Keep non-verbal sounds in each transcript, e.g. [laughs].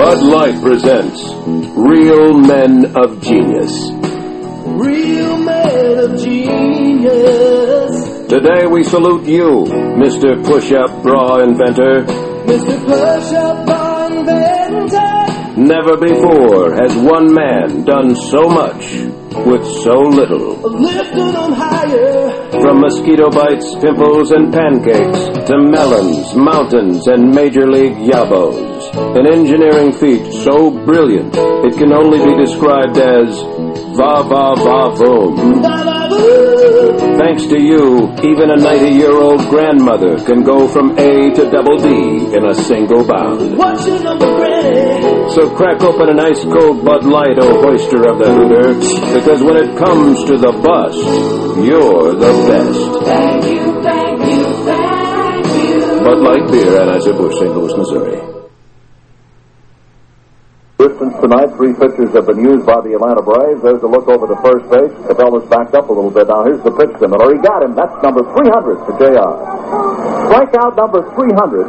Bud Light presents Real Men of Genius. Real men of genius. Today we salute you, Mr. Push-Up Bra Inventor. Mr. Push-Up Bar Inventor. Never before has one man done so much with so little. Higher. From mosquito bites, pimples, and pancakes to melons, mountains, and major league yabos. An engineering feat so brilliant it can only be described as va va va voom. Ba-ba-boo. Thanks to you, even a 90 year old grandmother can go from A to double D in a single bound. What's your number, Granny? So crack open an ice cold Bud Light, oh hoister of the Hooter, because when it comes to the bust, you're the best. Thank you, thank you, thank you. Bud Light Beer, Anheuser-Busch, St. Louis, Missouri. Distance tonight, three pitchers have been used by the Atlanta Braves. There's a look over to first base. Cabell's backed up a little bit. Now here's the pitch to Miller. He got him. That's number 300 for JR. Strikeout number 300.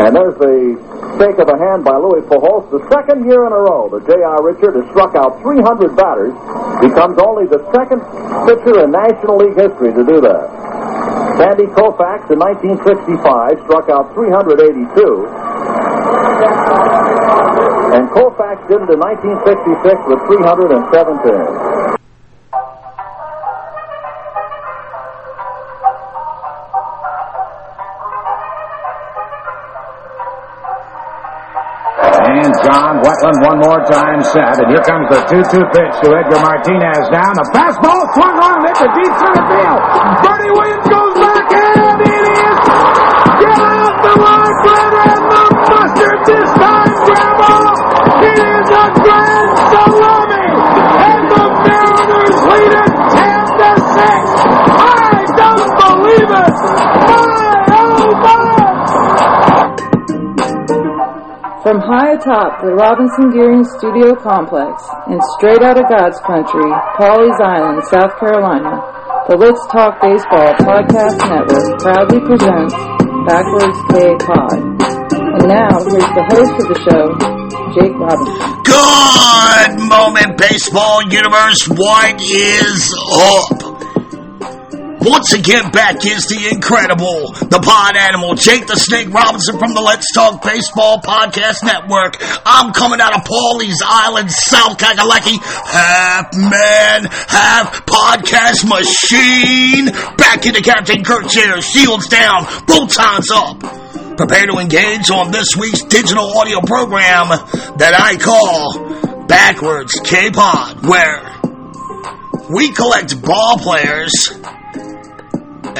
And there's the shake of the hand by Luis Pujols. The second year in a row that J.R. Richard has struck out 300 batters. Becomes only the second pitcher in National League history to do that. Sandy Koufax in 1965 struck out 382. And Koufax did it in 1966 with 317. And John Wetteland one more time set. And here comes the 2 2 pitch to Edgar Martinez down. The fastball swung on into deep center field. Bernie Williams goes back and atop the Robinson Gearing Studio Complex in straight out of God's country, Pawleys Island, South Carolina, the Let's Talk Baseball Podcast Network proudly presents Backwards K Pod. And now, here's the host of the show, Jake Robinson. Good moment, baseball universe. What is up? Once again, back is the incredible, the pod animal, Jake the Snake Robinson from the Let's Talk Baseball Podcast Network. I'm coming out of Pawleys Island, South Kakalaki, half man, half podcast machine. Back in the Captain Kirk chair, shields down, both up. Prepare to engage on this week's digital audio program that I call Backwards K-Pod, where we collect ball players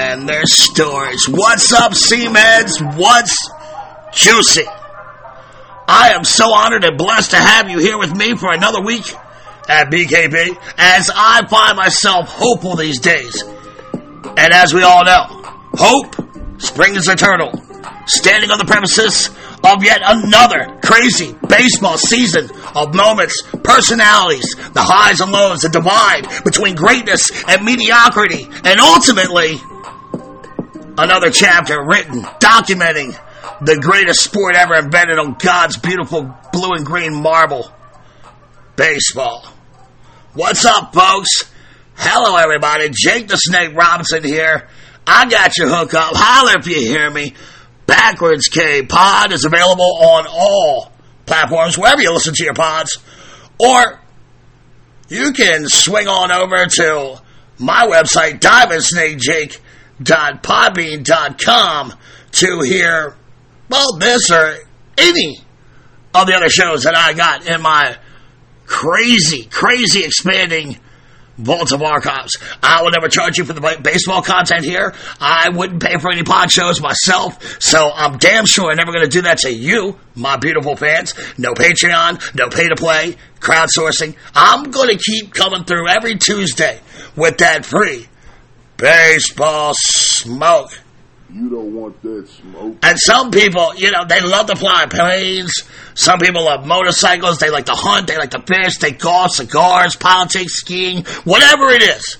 and their stories. What's up, C-Meds? What's juicy? I am so honored and blessed to have you here with me for another week at BKB as I find myself hopeful these days. And as we all know, hope springs eternal. Standing on the premises of yet another crazy baseball season of moments, personalities, the highs and lows, the divide between greatness and mediocrity, and ultimately, another chapter written documenting the greatest sport ever invented on God's beautiful blue and green marble baseball. What's up, folks? Hello, everybody. Jake the Snake Robinson here. I got your hook up. Holler if you hear me. Backwards K Pod is available on all platforms, wherever you listen to your pods. Or you can swing on over to my website, diamondsnakejake.podbean.com to hear, well, this or any of the other shows that I got in my crazy, crazy expanding vault of archives. I will never charge you for the ba- baseball content here. I wouldn't pay for any pod shows myself, so I'm damn sure I'm never going to do that to you, my beautiful fans. No Patreon, no pay to play, crowdsourcing. I'm going to keep coming through every Tuesday with that free baseball smoke. You don't want that smoke. And some people, you know, they love to fly planes. Some people love motorcycles. They like to hunt. They like to fish. They golf, cigars, politics, skiing, whatever it is.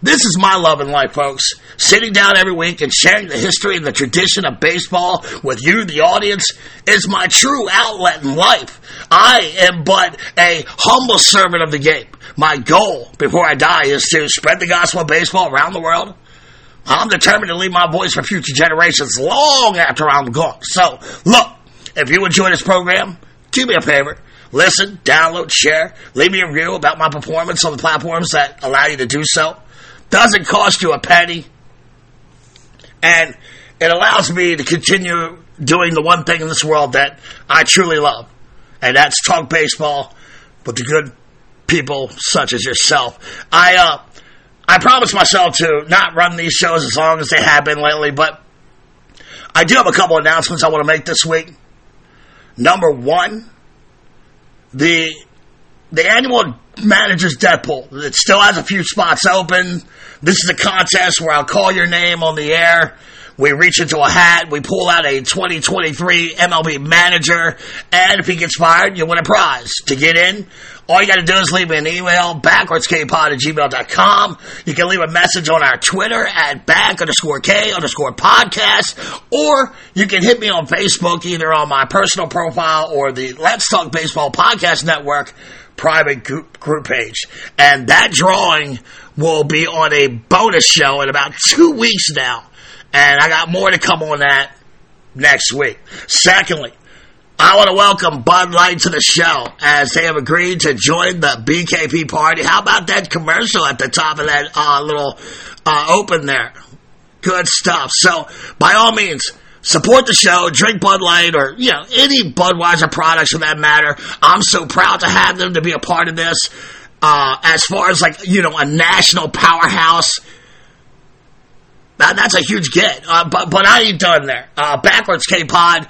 This is my love in life, folks. Sitting down every week and sharing the history and the tradition of baseball with you, the audience, is my true outlet in life. I am but a humble servant of the game. My goal before I die is to spread the gospel of baseball around the world. I'm determined to leave my voice for future generations long after I'm gone. So, look, if you enjoy this program, do me a favor. Listen, download, share, leave me a review about my performance on the platforms that allow you to do so. Doesn't cost you a penny. And it allows me to continue doing the one thing in this world that I truly love. And that's talk baseball with the good people such as yourself. I, uh, I promised myself to not run these shows as long as they have been lately, but I do have a couple announcements I want to make this week. Number one, the the annual manager's death pool. It still has a few spots open. This is a contest where I'll call your name on the air. We reach into a hat, we pull out a 2023 MLB manager, and if he gets fired, you win a prize. To get in, all you got to do is leave me an email, backwardsKpod at gmail.com. You can leave a message on our Twitter at back underscore K underscore podcast, or you can hit me on Facebook, either on my personal profile or the Let's Talk Baseball Podcast Network private group, group page. And that drawing will be on a bonus show in about two weeks now. And I got more to come on that next week. Secondly, I want to welcome Bud Light to the show as they have agreed to join the BKP party. How about that commercial at the top of that uh, little uh, open there? Good stuff. So, by all means, support the show, drink Bud Light, or you know any Budweiser products for that matter. I'm so proud to have them to be a part of this. Uh, as far as like you know a national powerhouse that, that's a huge get. Uh, but but I ain't done there. Uh, Backwards K Pod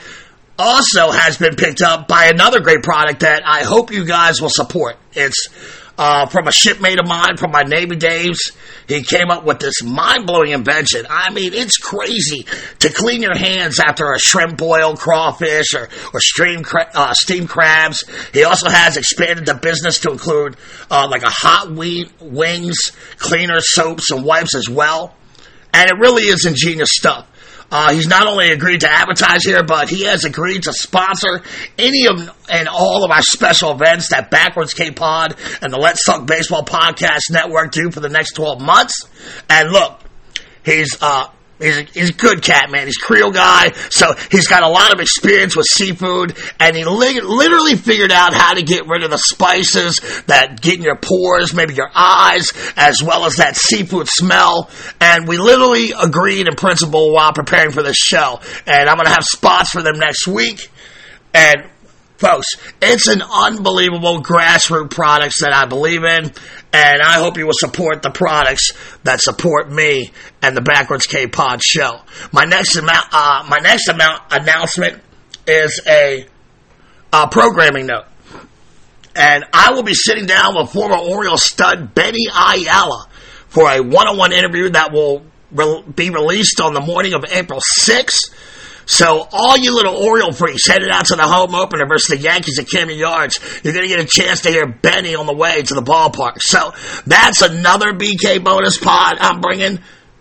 also has been picked up by another great product that I hope you guys will support. It's uh, from a shipmate of mine from my Navy days. He came up with this mind blowing invention. I mean, it's crazy to clean your hands after a shrimp boil, crawfish, or, or stream cra- uh, steamed crabs. He also has expanded the business to include uh, like a hot we- wings, cleaner soaps, and wipes as well. And it really is ingenious stuff. Uh, he's not only agreed to advertise here, but he has agreed to sponsor any of and all of our special events that Backwards K Pod and the Let's Talk Baseball Podcast Network do for the next 12 months. And look, he's, uh, He's a, he's a good cat, man. He's Creole guy, so he's got a lot of experience with seafood, and he li- literally figured out how to get rid of the spices that get in your pores, maybe your eyes, as well as that seafood smell. And we literally agreed in principle while preparing for this show. And I'm going to have spots for them next week. And folks, it's an unbelievable grassroots products that I believe in, and I hope you will support the products that support me and the Backwards K Pod show. My next amount, uh, my next amount announcement is a, a programming note. And I will be sitting down with former Orioles stud Benny Ayala for a one-on-one interview that will re- be released on the morning of April 6th. So all you little Oriole freaks headed out to the home opener versus the Yankees at Camden Yards, you're going to get a chance to hear Benny on the way to the ballpark. So that's another BK bonus pod I'm bringing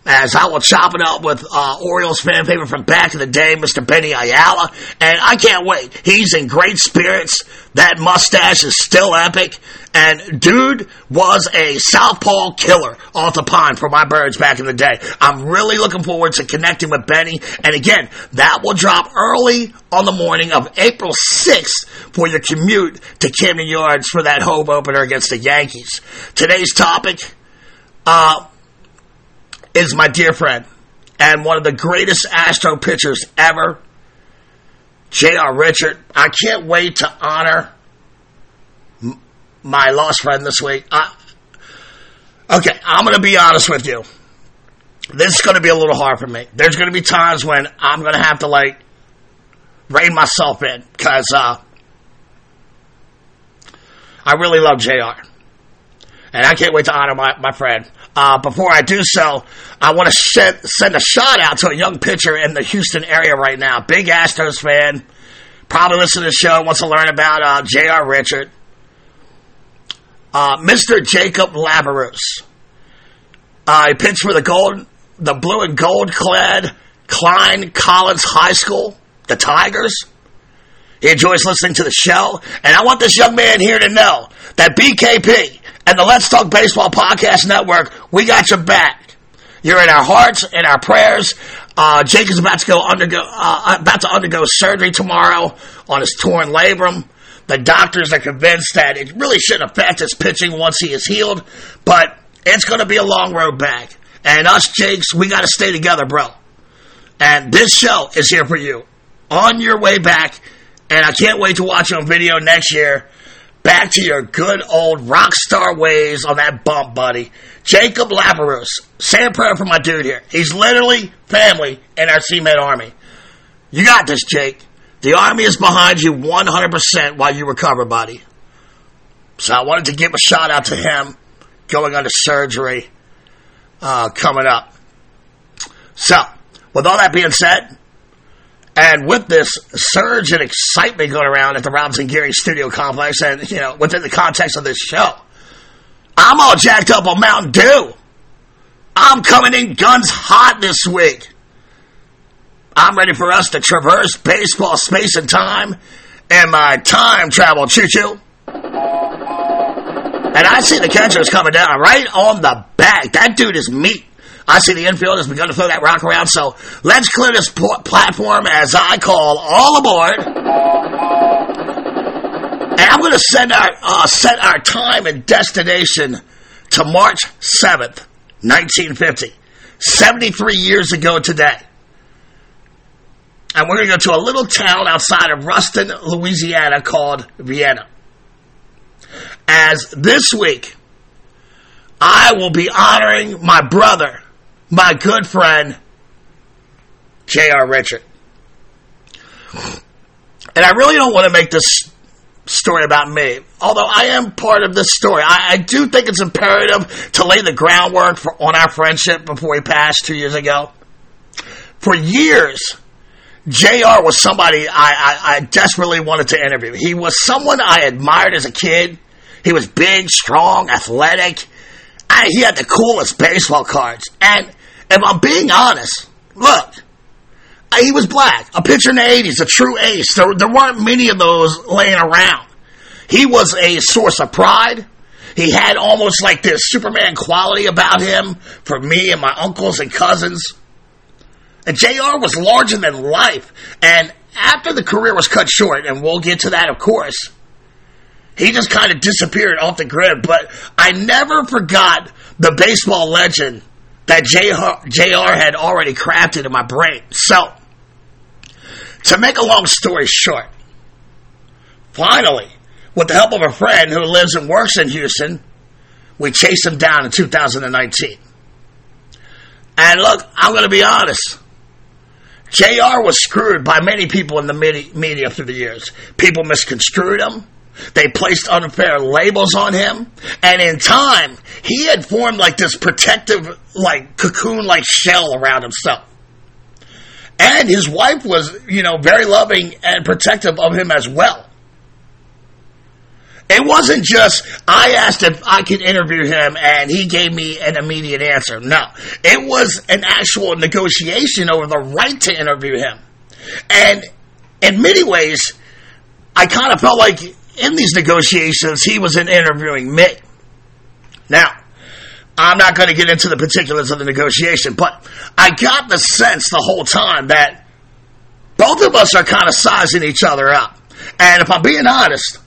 as I will chop it up with uh, Orioles fan favorite from back in the day, Mr. Benny Ayala. And I can't wait. He's in great spirits. That mustache is still epic. And dude was a southpaw killer off the pond for my birds back in the day. I'm really looking forward to connecting with Benny. And again, that will drop early on the morning of April 6th for your commute to Camden Yards for that home opener against the Yankees. Today's topic, uh, is my dear friend and one of the greatest Astro pitchers ever, J.R. Richard. I can't wait to honor my lost friend this week. I, okay, I'm going to be honest with you. This is going to be a little hard for me. There's going to be times when I'm going to have to, like, rein myself in because uh, I really love JR. And I can't wait to honor my, my friend. Uh, before I do so, I want to send, send a shout out to a young pitcher in the Houston area right now. Big Astros fan. Probably listen to the show, wants to learn about uh, J.R. Richard. Uh, Mr. Jacob Labarus. Uh, he pitched for the gold, the blue and gold clad Klein Collins High School, the Tigers. He enjoys listening to the show, and I want this young man here to know that BKP and the Let's Talk Baseball Podcast Network, we got your back. You're in our hearts and our prayers. Uh, Jake is about to go undergo uh, about to undergo surgery tomorrow on his torn labrum. The doctors are convinced that it really shouldn't affect his pitching once he is healed, but it's going to be a long road back. And us Jakes, we got to stay together, bro. And this show is here for you on your way back. And I can't wait to watch you on video next year. Back to your good old rock star ways on that bump, buddy. Jacob Labarus. Say a prayer for my dude here. He's literally family in our CMed Army. You got this, Jake. The Army is behind you 100% while you recover, buddy. So I wanted to give a shout out to him going under surgery uh, coming up. So, with all that being said, and with this surge in excitement going around at the Robinson Geary Studio Complex, and you know, within the context of this show, I'm all jacked up on Mountain Dew. I'm coming in guns hot this week. I'm ready for us to traverse baseball space and time and my time travel choo choo. And I see the catchers coming down right on the back. That dude is meat. I see the infield has begun to throw that rock around, so let's clear this pl- platform as I call all aboard. And I'm going to send our uh, set our time and destination to March 7th, 1950, 73 years ago today. And we're going to go to a little town outside of Ruston, Louisiana called Vienna. As this week, I will be honoring my brother, my good friend, J.R. Richard. And I really don't want to make this story about me, although I am part of this story. I, I do think it's imperative to lay the groundwork for, on our friendship before he passed two years ago. For years, JR was somebody I, I, I desperately wanted to interview. He was someone I admired as a kid. He was big, strong, athletic. And he had the coolest baseball cards. And if I'm being honest, look, uh, he was black, a pitcher in the 80s, a true ace. There, there weren't many of those laying around. He was a source of pride. He had almost like this Superman quality about him for me and my uncles and cousins. And JR was larger than life. And after the career was cut short, and we'll get to that, of course, he just kind of disappeared off the grid. But I never forgot the baseball legend that JR, had already crafted in my brain. So, to make a long story short, finally, with the help of a friend who lives and works in Houston, we chased him down in 2019. And look, I'm going to be honest. JR was screwed by many people in the media through the years. People misconstrued him. They placed unfair labels on him. And in time, he had formed like this protective, like cocoon like shell around himself. And his wife was, you know, very loving and protective of him as well. It wasn't just, I asked if I could interview him and he gave me an immediate answer. No. It was an actual negotiation over the right to interview him. And in many ways, I kind of felt like in these negotiations, he was in interviewing me. Now, I'm not going to get into the particulars of the negotiation, but I got the sense the whole time that both of us are kind of sizing each other up. And if I'm being honest,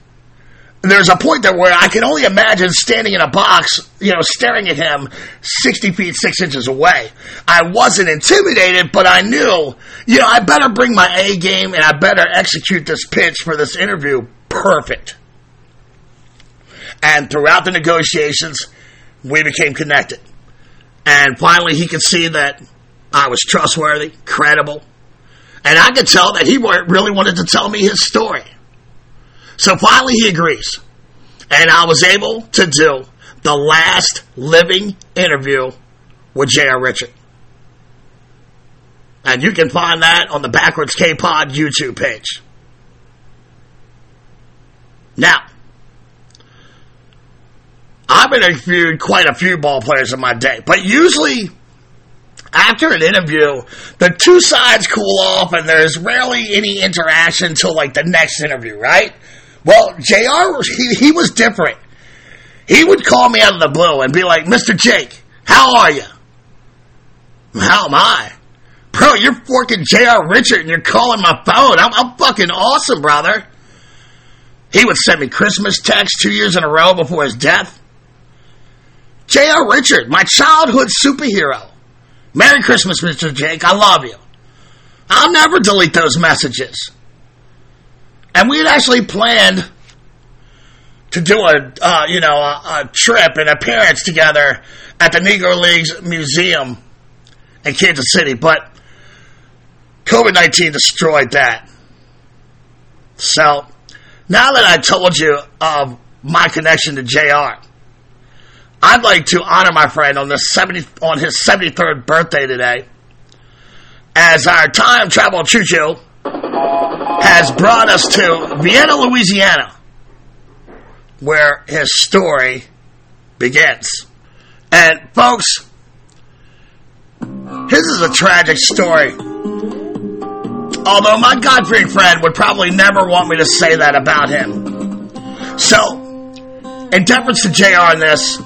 there's a point there where I can only imagine standing in a box, you know, staring at him 60 feet, 6 inches away. I wasn't intimidated, but I knew, you know, I better bring my A game and I better execute this pitch for this interview perfect. And throughout the negotiations, we became connected. And finally, he could see that I was trustworthy, credible. And I could tell that he really wanted to tell me his story. So finally, he agrees. And I was able to do the last living interview with J.R. Richard. And you can find that on the Backwards K Pod YouTube page. Now, I've interviewed quite a few ball players in my day, but usually after an interview, the two sides cool off and there's rarely any interaction until like the next interview, right? Well, JR, he, he was different. He would call me out of the blue and be like, Mr. Jake, how are you? How am I? Bro, you're fucking J.R. Richard and you're calling my phone. I'm, I'm fucking awesome, brother. He would send me Christmas texts two years in a row before his death. J.R. Richard, my childhood superhero. Merry Christmas, Mr. Jake. I love you. I'll never delete those messages. And we had actually planned to do a, uh, you know, a, a trip, an appearance together at the Negro Leagues Museum in Kansas City, but COVID 19 destroyed that. So, now that I told you of my connection to JR, I'd like to honor my friend on, the 70, on his 73rd birthday today, as our time travel choo choo has brought us to Vienna, Louisiana, where his story begins. And, folks, his is a tragic story. Although my God-fearing friend would probably never want me to say that about him. So, in deference to JR in this,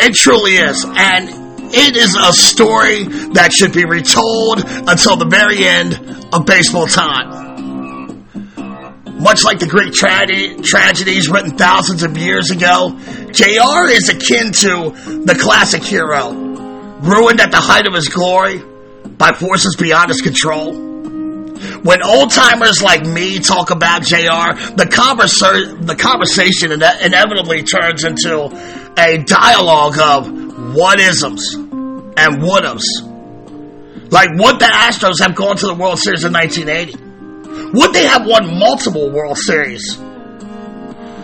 it truly is. And it is a story that should be retold until the very end of baseball time. Much like the Greek tragedy, tragedies written thousands of years ago, JR is akin to the classic hero, ruined at the height of his glory by forces beyond his control. When old timers like me talk about JR, the, the conversation ine- inevitably turns into a dialogue of what isms and what ifs. Like, would the Astros have gone to the World Series in 1980? Would they have won multiple World Series?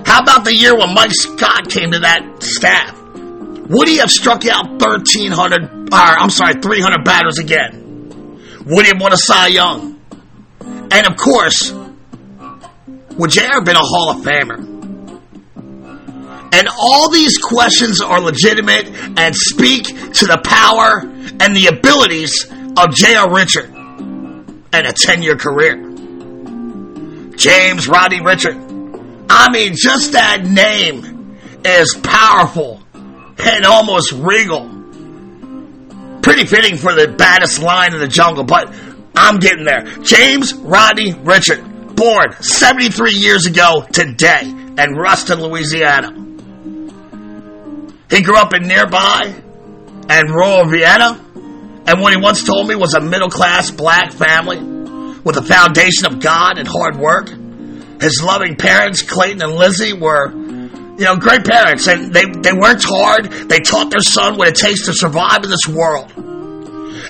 How about the year when Mike Scott came to that staff? Would he have struck out 1,300, or I'm sorry, 300 batters again? Have won a Cy Young? And of course, would JR been a Hall of Famer? And all these questions are legitimate and speak to the power and the abilities of J.R. Richard and a 10 year career. James Rodney Richard. I mean, just that name is powerful and almost regal. Pretty fitting for the baddest line in the jungle, but I'm getting there. James Rodney Richard, born 73 years ago today in Ruston, Louisiana. He grew up in nearby and rural Vienna, and what he once told me was a middle class black family with a foundation of God and hard work. His loving parents, Clayton and Lizzie, were, you know, great parents, and they, they worked hard. They taught their son what it takes to survive in this world.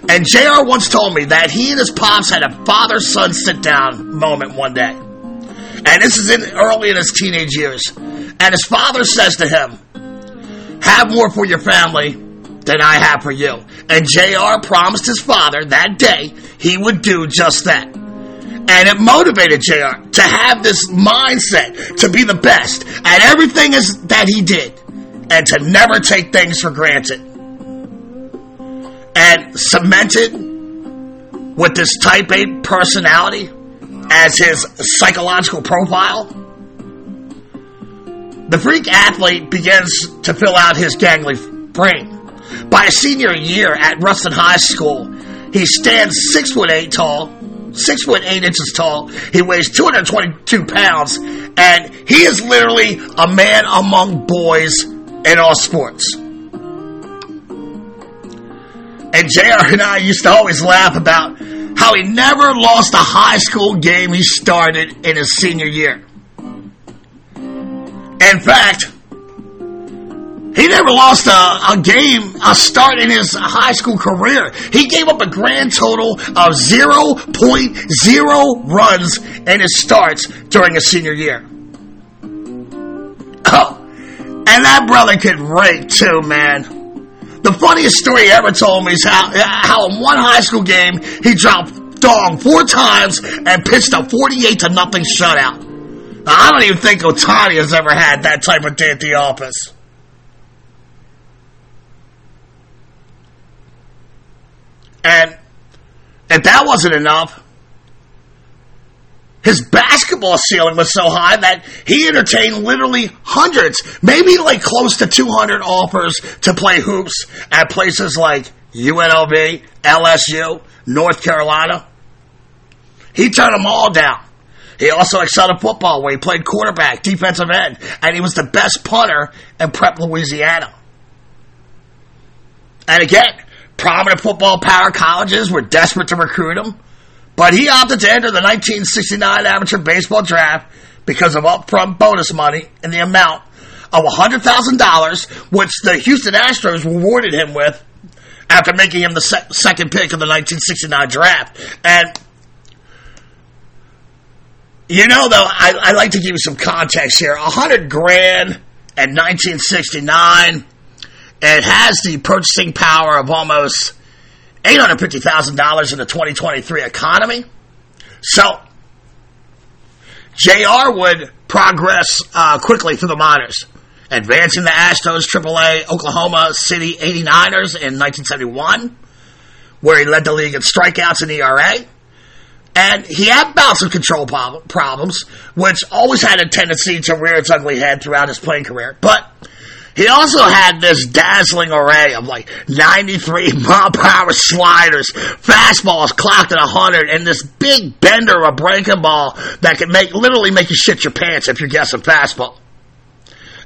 And JR once told me that he and his pops had a father son sit down moment one day. And this is in early in his teenage years. And his father says to him, Have more for your family than I have for you. And JR promised his father that day he would do just that. And it motivated JR to have this mindset to be the best at everything is, that he did and to never take things for granted. And cemented with this type A personality as his psychological profile, the freak athlete begins to fill out his gangly brain. By his senior year at Ruston High School, he stands six foot eight tall, six foot eight inches tall. He weighs 222 pounds, and he is literally a man among boys in all sports. And JR and I used to always laugh about how he never lost a high school game he started in his senior year. In fact, he never lost a, a, game, a start in his high school career. He gave up a grand total of 0.0 runs in his starts during his senior year. Oh, and that brother could rake too, man. The funniest story he ever told me is how, how in one high school game he dropped dong four times and pitched a 48 to nothing shutout. Now, I don't even think Ohtani has ever had that type of day at the office. And if that wasn't enough, his basketball ceiling was so high that he entertained literally hundreds, maybe like close to 200 offers to play hoops at places like UNLV, LSU, North Carolina. He turned them all down. He also excelled at football where he played quarterback, defensive end, and he was the best punter in Prep, Louisiana. And again, prominent football power colleges were desperate to recruit him, but he opted to enter the 1969 amateur baseball draft because of upfront bonus money in the amount of $100,000, which the Houston Astros rewarded him with after making him the se- second pick of the 1969 draft. And you know, though, I, I like to give you some context here. A hundred grand in 1969. It has the purchasing power of almost $850,000 in the 2023 economy. So, JR would progress uh, quickly through the minors, advancing the Astros AAA Oklahoma City 89ers in 1971, where he led the league in strikeouts and ERA. And he had bouts of control prob- problems, which always had a tendency to rear its ugly head throughout his playing career. But he also had this dazzling array of like 93 [laughs] mile per hour sliders, fastballs clocked at 100, and this big bender of a breaking ball that could make literally make you shit your pants if you're guessing fastball.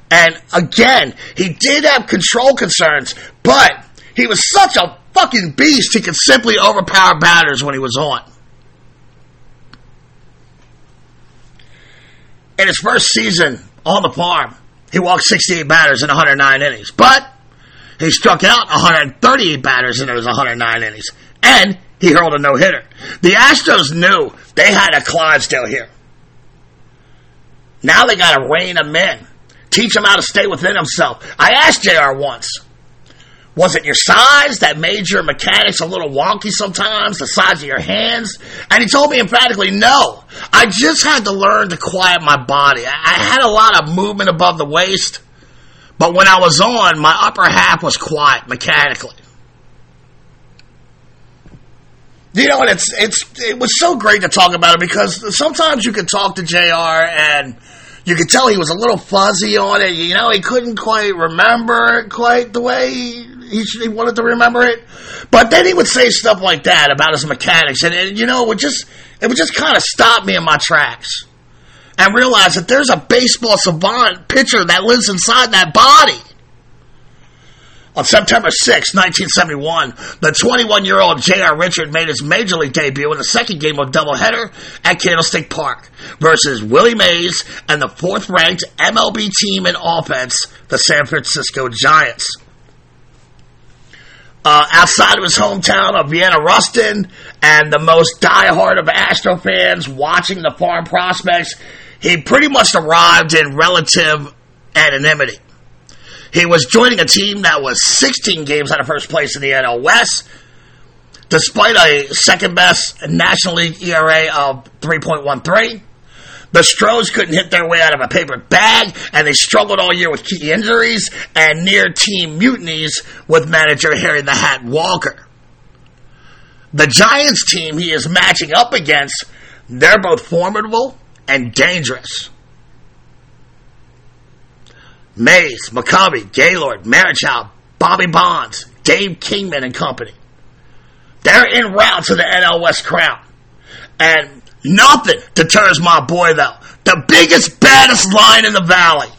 And again, he did have control concerns, but he was such a fucking beast he could simply overpower batters when he was on. In his first season on the farm, he walked 68 batters in 109 innings, but he struck out 138 batters in those 109 innings, and he hurled a no hitter. The Astros knew they had a Clydesdale here. Now they got to rein him in, teach him how to stay within himself. I asked JR once, was it your size that made your mechanics a little wonky sometimes, the size of your hands? And he told me emphatically, no. I just had to learn to quiet my body. I had a lot of movement above the waist, but when I was on, my upper half was quiet mechanically. You know, and it's it's it was so great to talk about it because sometimes you could talk to Jr. and you could tell he was a little fuzzy on it. You know, he couldn't quite remember it quite the way should, he wanted to remember it. But then he would say stuff like that about his mechanics, and, and you know, it would just it would just kind of stop me in my tracks and realize that there's a baseball savant pitcher that lives inside that body. On September 6, 1971, the 21 year old J.R. Richard made his major league debut in the second game of doubleheader at Candlestick Park versus Willie Mays and the fourth ranked MLB team in offense, the San Francisco Giants. Uh, outside of his hometown of Vienna Ruston and the most diehard of Astro fans watching the farm prospects, he pretty much arrived in relative anonymity. He was joining a team that was 16 games out of first place in the NL West, despite a second best National League ERA of 3.13. The Stros couldn't hit their way out of a paper bag, and they struggled all year with key injuries and near team mutinies with manager Harry the Hat Walker. The Giants team he is matching up against, they're both formidable and dangerous. Mays, McCovey, Gaylord, Marichal, Bobby Bonds, Dave Kingman and company. They're en route to the NL West crown. And nothing deters my boy though. The biggest, baddest line in the valley.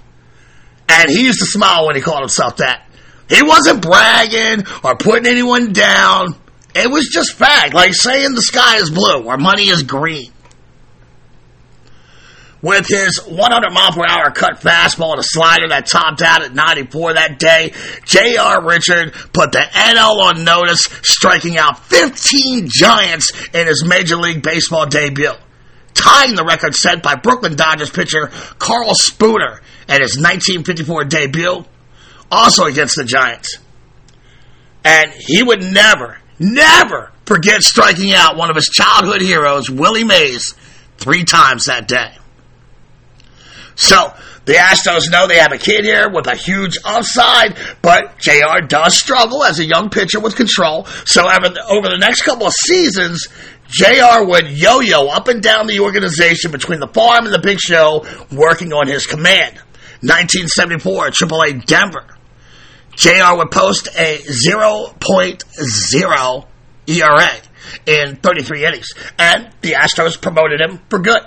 And he used to smile when he called himself that. He wasn't bragging or putting anyone down. It was just fact, like saying the sky is blue or money is green. With his 100 mile per hour cut fastball and a slider that topped out at 94 that day, J.R. Richard put the NL on notice, striking out 15 Giants in his Major League Baseball debut, tying the record set by Brooklyn Dodgers pitcher Karl Spooner at his 1954 debut, also against the Giants. And he would never, never forget striking out one of his childhood heroes, Willie Mays, three times that day. So the Astros know they have a kid here with a huge upside, but JR does struggle as a young pitcher with control. So over the, next couple of seasons, JR would yo-yo up and down the organization between the farm and the big show, working on his command. 1974, AAA Denver. JR would post a 0.0 ERA in 33 innings, and the Astros promoted him for good.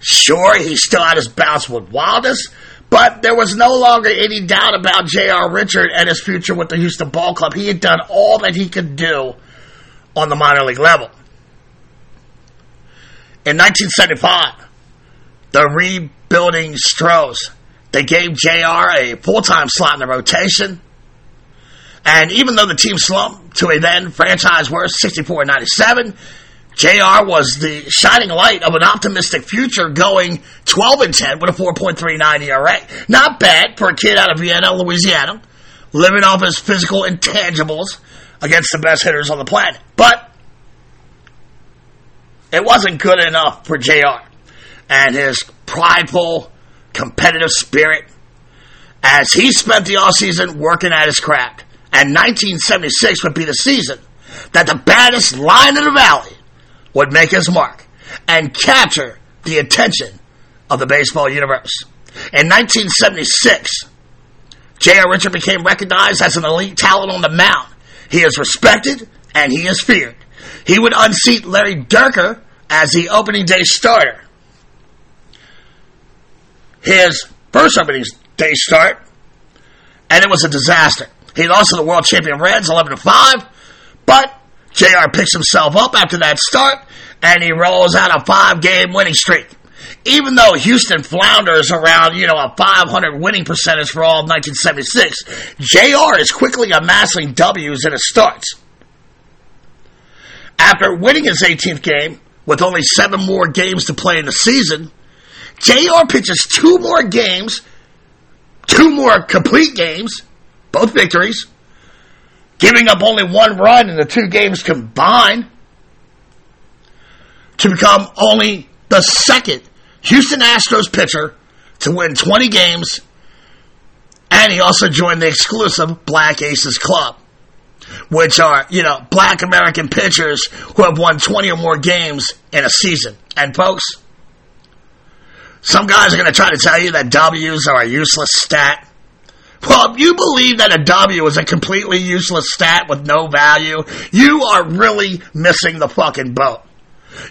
Sure, he still had his bouts with wildness, but there was no longer any doubt about J.R. Richard and his future with the Houston Ball Club. He had done all that he could do on the minor league level. In 1975, the rebuilding Stros, they gave JR a full-time slot in the rotation. And even though the team slumped to a then franchise worst 64 97, JR was the shining light of an optimistic future going 12 and 10 with a 4.39 ERA. Not bad for a kid out of Vienna, Louisiana, living off his physical intangibles against the best hitters on the planet. But it wasn't good enough for JR and his prideful, competitive spirit as he spent the offseason working at his craft. And 1976 would be the season that the baddest line in the valley would make his mark and capture the attention of the baseball universe. In 1976, J.R. Richard became recognized as an elite talent on the mound. He is respected and he is feared. He would unseat Larry Dierker as the opening day starter. His first opening day start, and it was a disaster. He lost to the world champion Reds 11 to 5, but JR picks himself up after that start and he rolls out a five game winning streak. Even though Houston flounders around, you know, a 500 winning percentage for all of 1976, JR is quickly amassing W's in his starts. After winning his 18th game, with only seven more games to play in the season, JR pitches two more games, two more complete games, both victories, giving up only one run in the two games combined to become only the second Houston Astros pitcher to win 20 games, and he also joined the exclusive Black Aces Club, which are, you know, black American pitchers who have won 20 or more games in a season. And folks, some guys are going to try to tell you that W's are a useless stat. Well, if you believe that a W is a completely useless stat with no value, you are really missing the fucking boat.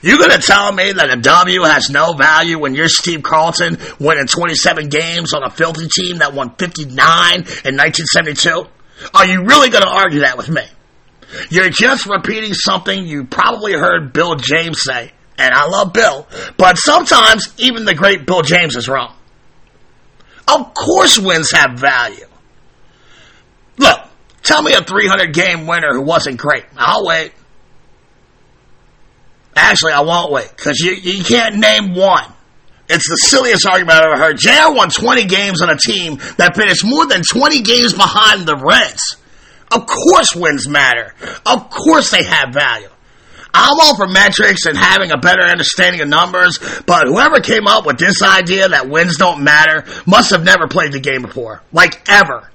You're gonna tell me that a W has no value when you're Steve Carlton winning 27 games on a filthy team that won 59 in 1972? Are you really gonna argue that with me? You're just repeating something you probably heard Bill James say, and I love Bill, but sometimes even the great Bill James is wrong. Of course wins have value. Look, tell me a 300 game winner who wasn't great. I'll wait. Actually, I won't wait because you, you can't name one. It's the silliest argument I've ever heard. JR won 20 games on a team that finished more than 20 games behind the Reds. Of course wins matter. Of course they have value. I'm all for metrics and having a better understanding of numbers, but whoever came up with this idea that wins don't matter must have never played the game before. Like ever.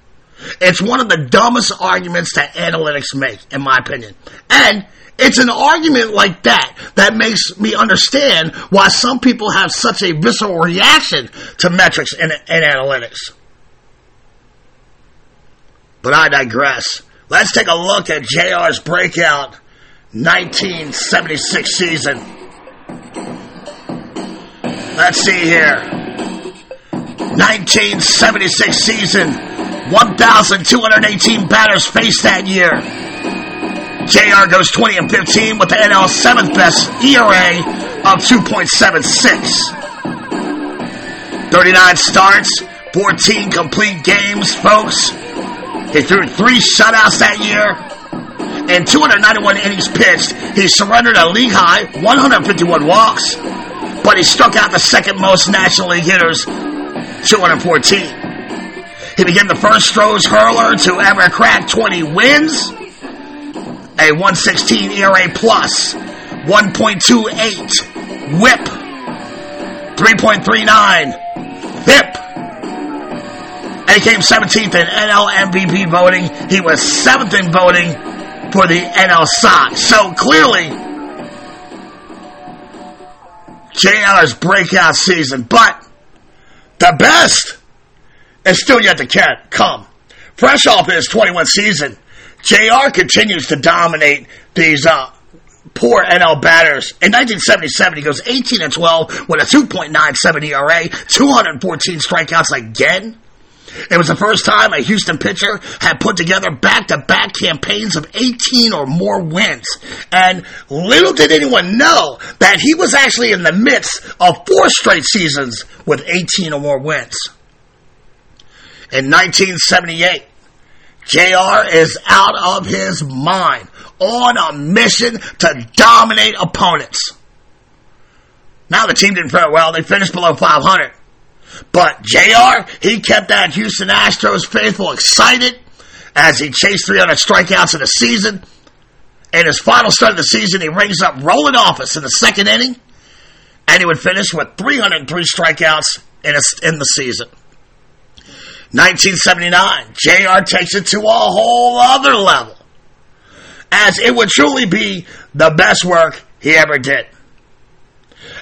It's one of the dumbest arguments that analytics make, in my opinion. And it's an argument like that that makes me understand why some people have such a visceral reaction to metrics and, and analytics. But I digress. Let's take a look at JR's breakout 1976 season. Let's see here. 1976 season. 1,218 batters faced that year. JR goes 20 and 15 with the NL seventh best ERA of 2.76. 39 starts, 14 complete games, folks. He threw three shutouts that year. In 291 innings pitched, he surrendered a league high 151 walks, but he struck out the second most National League hitters, 214. He became the first Stros hurler to ever crack 20 wins a 116 ERA plus, 1.28 whip, 3.39 Hip. And he came 17th in NL MVP voting. He was 7th in voting for the NL Cy. So clearly, JR's breakout season. But the best is still yet to come. Fresh off his 21 season, JR continues to dominate these uh, poor NL batters. In 1977, he goes 18 and 12 with a 2.97 ERA, 214 strikeouts again. It was the first time a Houston pitcher had put together back-to-back campaigns of 18 or more wins. And little did anyone know that he was actually in the midst of four straight seasons with 18 or more wins. In 1978, JR is out of his mind on a mission to dominate opponents. Now the team didn't fare well. They finished below 500. But JR, he kept that Houston Astros faithful excited as he chased 300 strikeouts in a season. In his final start of the season, he rings up Rowland Office in the second inning, and he would finish with 303 strikeouts in, a, in the season. 1979, JR takes it to a whole other level, as it would truly be the best work he ever did.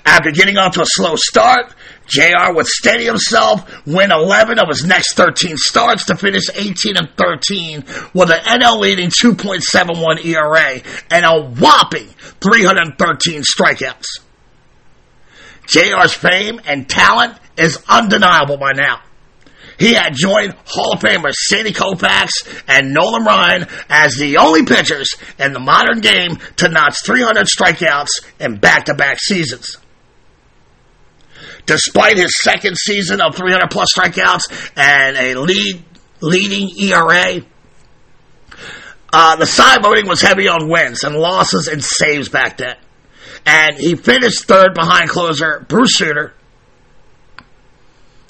After getting off to a slow start, JR would steady himself, win 11 of his next 13 starts to finish 18 and 13 with an NL leading 2.71 ERA and a whopping 313 strikeouts. JR's fame and talent is undeniable by now. He had joined Hall of Famers Sandy Koufax and Nolan Ryan as the only pitchers in the modern game to notch 300 strikeouts in back-to-back seasons despite his second season of 300 plus strikeouts and a lead leading ERA. Uh, the side voting was heavy on wins and losses and saves back then. And he finished third behind closer Bruce Sutter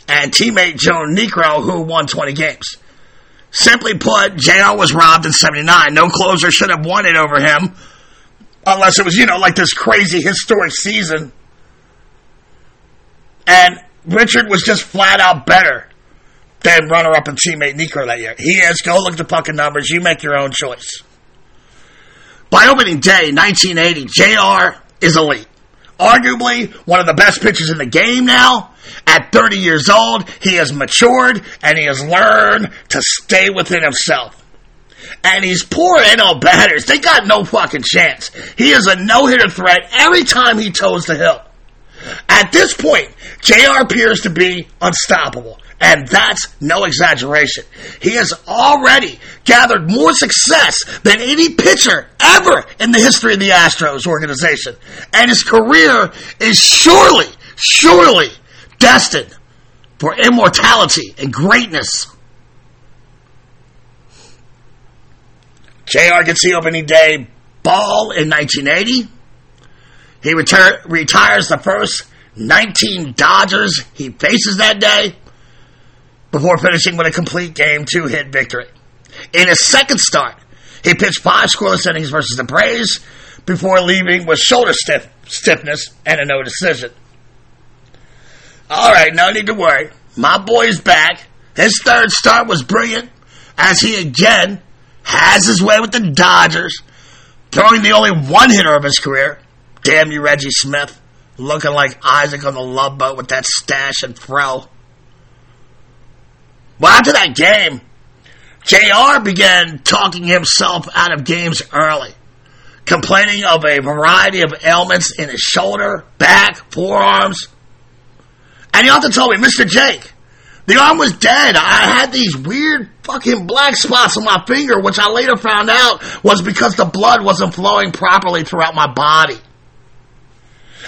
and teammate Joe Niekro, who won 20 games. Simply put, JR was robbed in 79. No closer should have won it over him. Unless it was, you know, like this crazy historic season and Richard was just flat out better than runner up and teammate Niekro that year. He is, go look at the fucking numbers. You make your own choice. By opening day, 1980, JR is elite. Arguably one of the best pitchers in the game now. At 30 years old, he has matured and he has learned to stay within himself. And these poor NL batters, they got no fucking chance. He is a no-hitter threat every time he toes the hill. At this point, JR appears to be unstoppable. And that's no exaggeration. He has already gathered more success than any pitcher ever in the history of the Astros organization. And his career is surely, surely destined for immortality and greatness. JR gets the opening day ball in 1980. He retires the first 19 Dodgers he faces that day before finishing with a complete game two hit victory. In his second start, he pitched five scoreless innings versus the Braves before leaving with shoulder stiff- stiffness and a no decision. All right, no need to worry. My boy's back. His third start was brilliant as he again has his way with the Dodgers, throwing the only one hitter of his career. Damn you, Reggie Smith looking like Isaac on the love boat with that stash and fro. Well, after that game, JR began talking himself out of games early, complaining of a variety of ailments in his shoulder, back, forearms. And he often told me, Mr. Jake, the arm was dead. I had these weird fucking black spots on my finger, which I later found out was because the blood wasn't flowing properly throughout my body.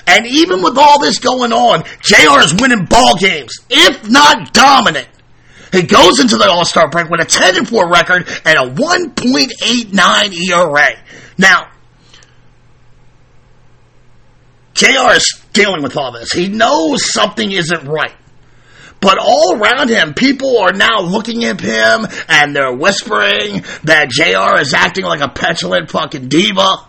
And even with all this going on, JR is winning ball games, if not dominant. He goes into the All Star break with a 10 4 record and a 1.89 ERA. Now, JR is dealing with all this. He knows something isn't right. But all around him, people are now looking at him and they're whispering that JR is acting like a petulant fucking diva.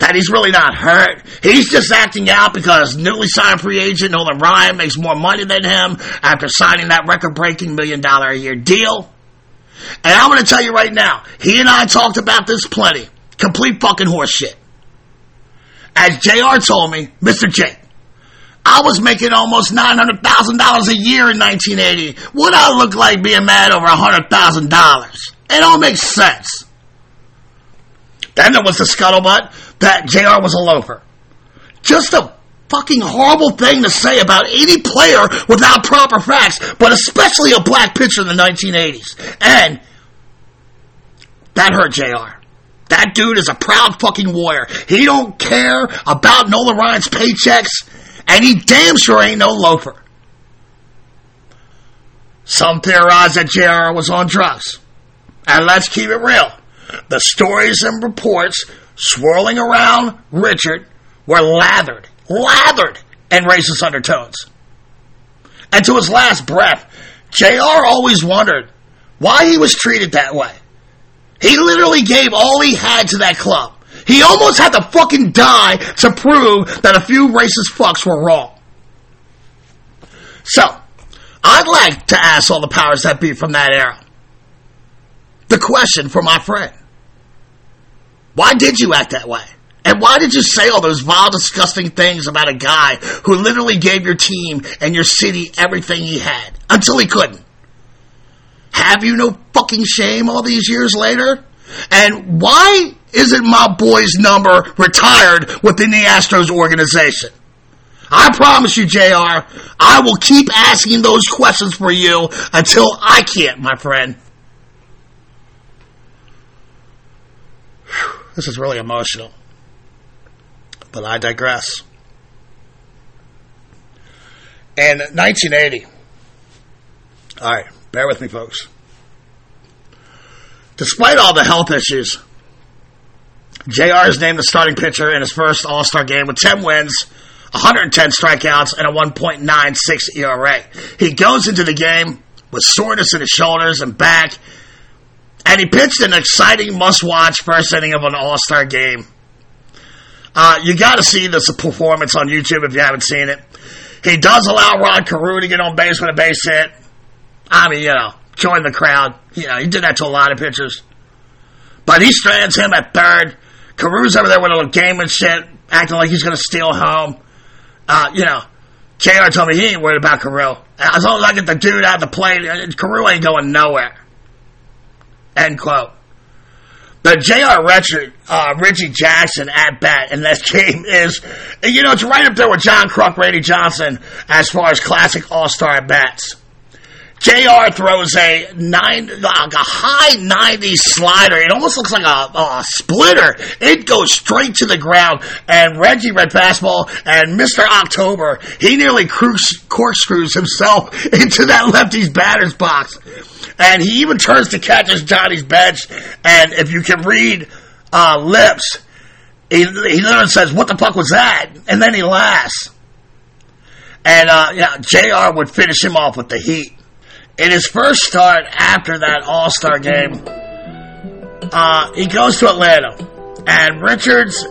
That he's really not hurt. He's just acting out because newly signed free agent Nolan Ryan makes more money than him after signing that record breaking million dollar a year deal. And I'm going to tell you right now, he and I talked about this plenty. Complete fucking horseshit. As JR told me, Mr. J, I was making almost $900,000 a year in 1980. What I look like being mad over $100,000? It all makes sense. Then there was the scuttlebutt that JR was a loafer. Just a fucking horrible thing to say about any player without proper facts, but especially a black pitcher in the 1980s. And that hurt JR. That dude is a proud fucking warrior. He don't care about Nolan Ryan's paychecks, and he damn sure ain't no loafer. Some theorize that JR was on drugs. And let's keep it real. The stories and reports swirling around Richard were lathered, lathered in racist undertones. And to his last breath, JR always wondered why he was treated that way. He literally gave all he had to that club. He almost had to fucking die to prove that a few racist fucks were wrong. So, I'd like to ask all the powers that be from that era the question for my friend. Why did you act that way? And why did you say all those vile, disgusting things about a guy who literally gave your team and your city everything he had until he couldn't? Have you no fucking shame all these years later? And why isn't my boy's number retired within the Astros organization? I promise you, JR, I will keep asking those questions for you until I can't, my friend. Whew, This is really emotional. But I digress. In 1980, all right, bear with me, folks. Despite all the health issues, JR is named the starting pitcher in his first All Star game with 10 wins, 110 strikeouts, and a 1.96 ERA. He goes into the game with soreness in his shoulders and back, and he pitched an exciting must watch first inning of an All Star game. Uh, you got to see this performance on YouTube if you haven't seen it. He does allow Rod Carew to get on base with a base hit. I mean, you know, join the crowd. You know, he did that to a lot of pitchers. But he strands him at third. Carew's over there with a little game and shit, acting like he's going to steal home. Uh, you know, JR told me he ain't worried about Carew. As long as I get the dude out of the plate, Carew ain't going nowhere. End quote. The J.R. Richard, uh, Reggie Jackson at bat in this [laughs] game is, you know, it's right up there with John Kruk, Randy Johnson as far as classic All Star bats. JR throws a nine, like a high 90 slider. It almost looks like a, a splitter. It goes straight to the ground. And Reggie read fastball and Mr. October, he nearly corkscrews himself [laughs] into that lefty's batter's box. And he even turns to catch his Johnny's bench. And if you can read, uh, lips, he, he literally says, what the fuck was that? And then he laughs. And, uh, yeah, JR would finish him off with the heat in his first start after that All Star game, uh, he goes to Atlanta, and Richards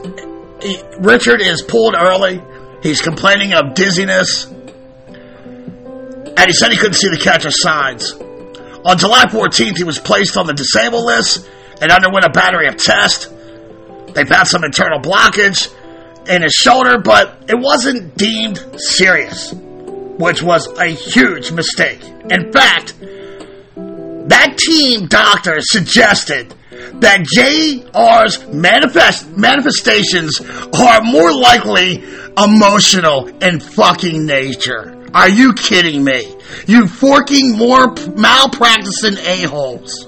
he, Richard is pulled early. He's complaining of dizziness, and he said he couldn't see the catcher's signs. On July 14th, he was placed on the disabled list and underwent a battery of tests. They found some internal blockage in his shoulder, but it wasn't deemed serious, which was a huge mistake. In fact, that team doctor suggested that JR's manifest, manifestations are more likely emotional in fucking nature. Are you kidding me? You forking more malpracticing a-holes.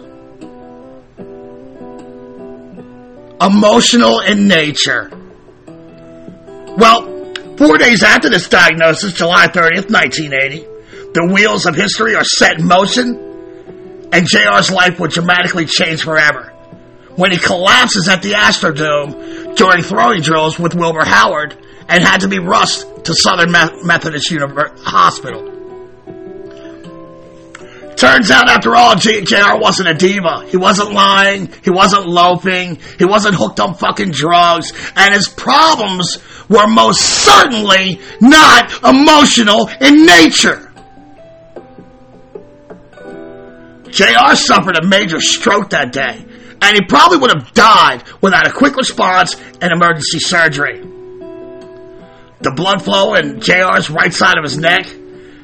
Emotional in nature. Well, four days after this diagnosis, July 30th, 1980, the wheels of history are set in motion, and JR's life would dramatically change forever. When he collapses at the Astrodome during throwing drills with Wilbur Howard and had to be rushed to Southern Methodist Hospital. Turns out, after all, JR wasn't a diva. He wasn't lying. He wasn't loafing. He wasn't hooked on fucking drugs. And his problems were most certainly not emotional in nature. JR suffered a major stroke that day, and he probably would have died without a quick response and emergency surgery. The blood flow in JR's right side of his neck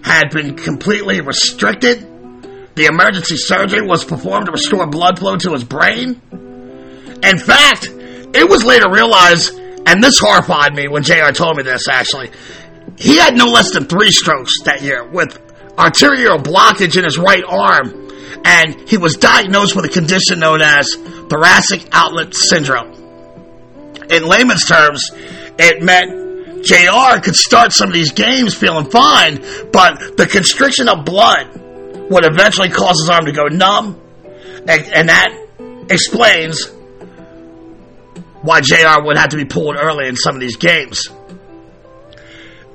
had been completely restricted. The emergency surgery was performed to restore blood flow to his brain. In fact, it was later realized, and this horrified me when JR told me this actually, he had no less than three strokes that year with arterial blockage in his right arm, and he was diagnosed with a condition known as thoracic outlet syndrome. In layman's terms, it meant JR could start some of these games feeling fine, but the constriction of blood would eventually cause his arm to go numb, and, and that explains why JR would have to be pulled early in some of these games.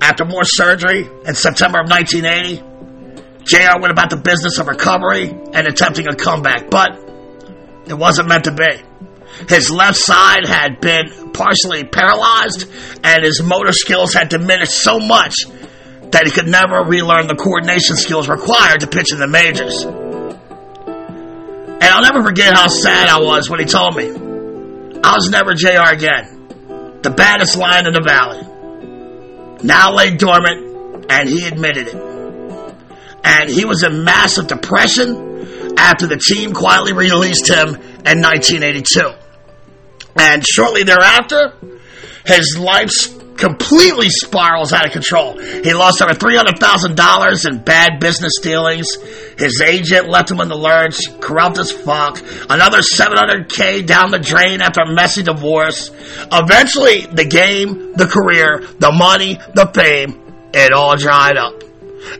After more surgery in September of 1980, JR went about the business of recovery and attempting a comeback, but it wasn't meant to be. His left side had been partially paralyzed, and his motor skills had diminished so much that he could never relearn the coordination skills required to pitch in the majors. And I'll never forget how sad I was when he told me I was never JR again, the baddest lion in the valley. Now lay dormant, and he admitted it. And he was in massive depression after the team quietly released him in 1982. And shortly thereafter, his life completely spirals out of control. He lost over $300,000 in bad business dealings. His agent left him in the lurch, corrupt as fuck. Another 700K down the drain after a messy divorce. Eventually, the game, the career, the money, the fame, it all dried up.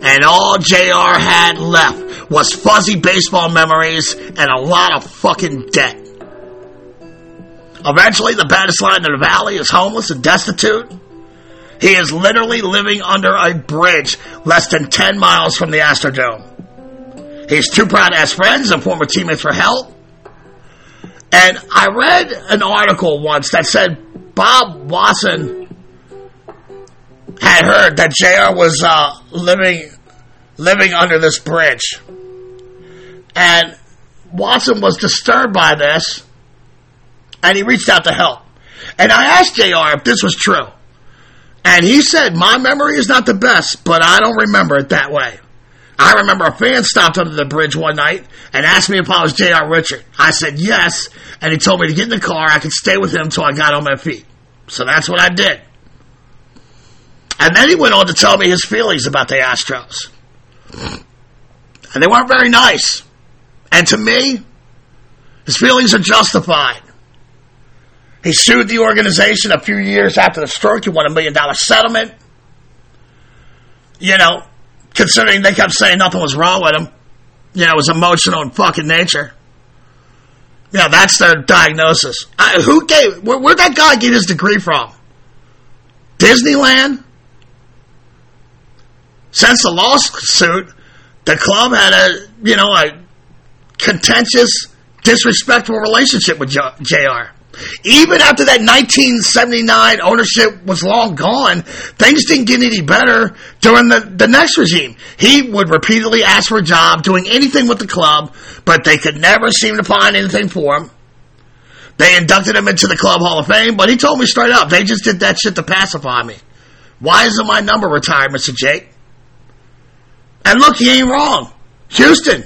And all JR had left was fuzzy baseball memories and a lot of fucking debt. Eventually, the baddest line in the valley is homeless and destitute. He is literally living under a bridge less than 10 miles from the Astrodome. He's too proud to ask friends and former teammates for help. And I read an article once that said Bob Watson had heard that JR was uh, living living under this bridge. And Watson was disturbed by this and he reached out to help. And I asked JR if this was true. And he said, My memory is not the best, but I don't remember it that way. I remember a fan stopped under the bridge one night and asked me if I was J.R. Richard. I said yes, and he told me to get in the car. I could stay with him until I got on my feet. So that's what I did. And then he went on to tell me his feelings about the Astros. And they weren't very nice. And to me, his feelings are justified. He sued the organization a few years after the stroke. He won a million dollar settlement. You know, considering they kept saying nothing was wrong with him. You know, it was emotional and fucking nature. Yeah, that's their diagnosis. I, who gave, where, where'd that guy get his degree from? Disneyland? Since the lawsuit, the club had a, you know, a contentious, disrespectful relationship with JR. Even after that 1979 ownership was long gone, things didn't get any better during the, the next regime. He would repeatedly ask for a job, doing anything with the club, but they could never seem to find anything for him. They inducted him into the Club Hall of Fame, but he told me straight up, they just did that shit to pacify me. Why isn't my number retired, Mr. Jake? And look, he ain't wrong. Houston,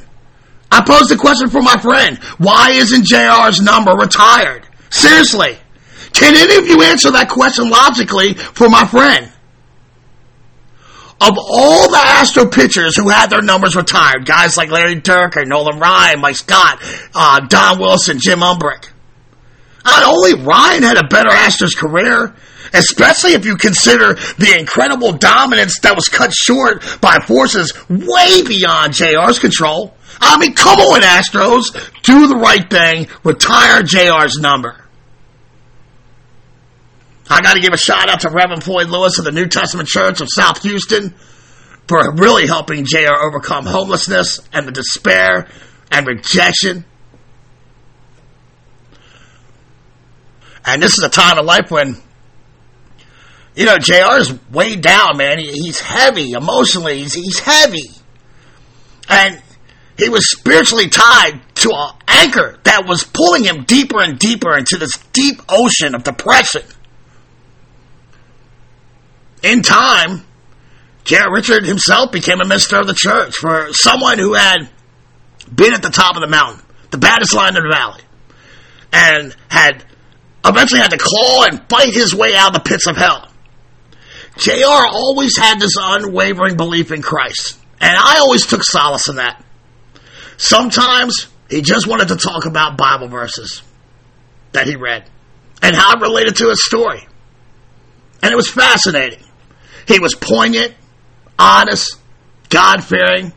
I posed a question for my friend. Why isn't JR's number retired? Seriously. Can any of you answer that question logically for my friend? Of all the Astro pitchers who had their numbers retired, guys like Larry Dierker, Nolan Ryan, Mike Scott, uh, Don Wilson, Jim Umbricht, not only Ryan had a better Astros career, especially if you consider the incredible dominance that was cut short by forces way beyond JR's control. I mean, come on, Astros, do the right thing, retire JR's number. I got to give a shout out to Reverend Floyd Lewis of the New Testament Church of South Houston. for really helping JR overcome homelessness and the despair and rejection. And this is a time of life when, you know, JR is weighed down, man. He, he's heavy emotionally. He's, he's heavy. And he was spiritually tied to an anchor that was pulling him deeper and deeper into this deep ocean of depression. In time, J.R. Richard himself became a minister of the church for someone who had been at the top of the mountain, the baddest line in the valley, and had eventually had to claw and fight his way out of the pits of hell. JR always had this unwavering belief in Christ, and I always took solace in that. Sometimes he just wanted to talk about Bible verses that he read and how it related to his story. And it was fascinating. He was poignant, honest, God fearing,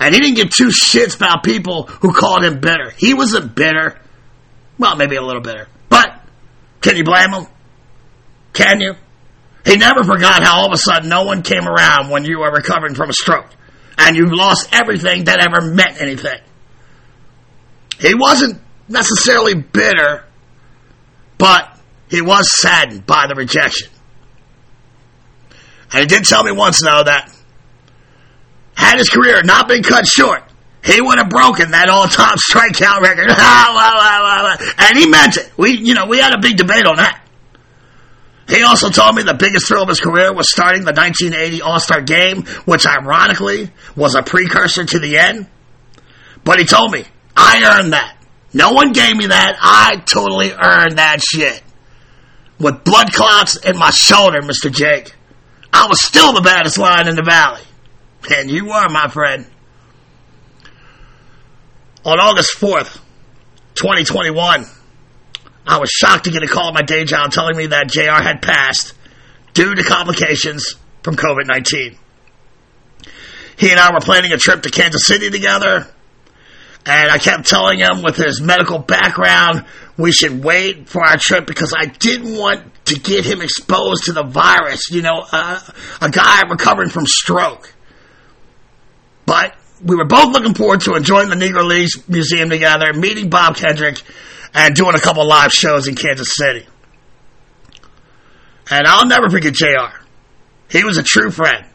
and he didn't give two shits about people who called him bitter. He wasn't bitter. Well, maybe a little bitter. But can you blame him? Can you? He never forgot how all of a sudden no one came around when you were recovering from a stroke and you've lost everything that ever meant anything. He wasn't necessarily bitter, but he was saddened by the rejection. And he did tell me once, though, that had his career not been cut short, he would have broken that all-time [laughs] strikeout record. [laughs] and he meant it. We, you know, we had a big debate on that. He also told me the biggest thrill of his career was starting the 1980 All-Star Game, which ironically was a precursor to the end. But he told me, I earned that. No one gave me that. I totally earned that shit. With blood clots in my shoulder, Mr. Jake. I was still the baddest line in the valley. And you were, my friend. On August 4th, 2021, I was shocked to get a call at my day job telling me that JR had passed due to complications from COVID 19. He and I were planning a trip to Kansas City together, and I kept telling him with his medical background, we should wait for our trip because I didn't want to get him exposed to the virus. You know, uh, a guy recovering from stroke. But we were both looking forward to enjoying the Negro Leagues Museum together, meeting Bob Kendrick, and doing a couple live shows in Kansas City. And I'll never forget JR. He was a true friend.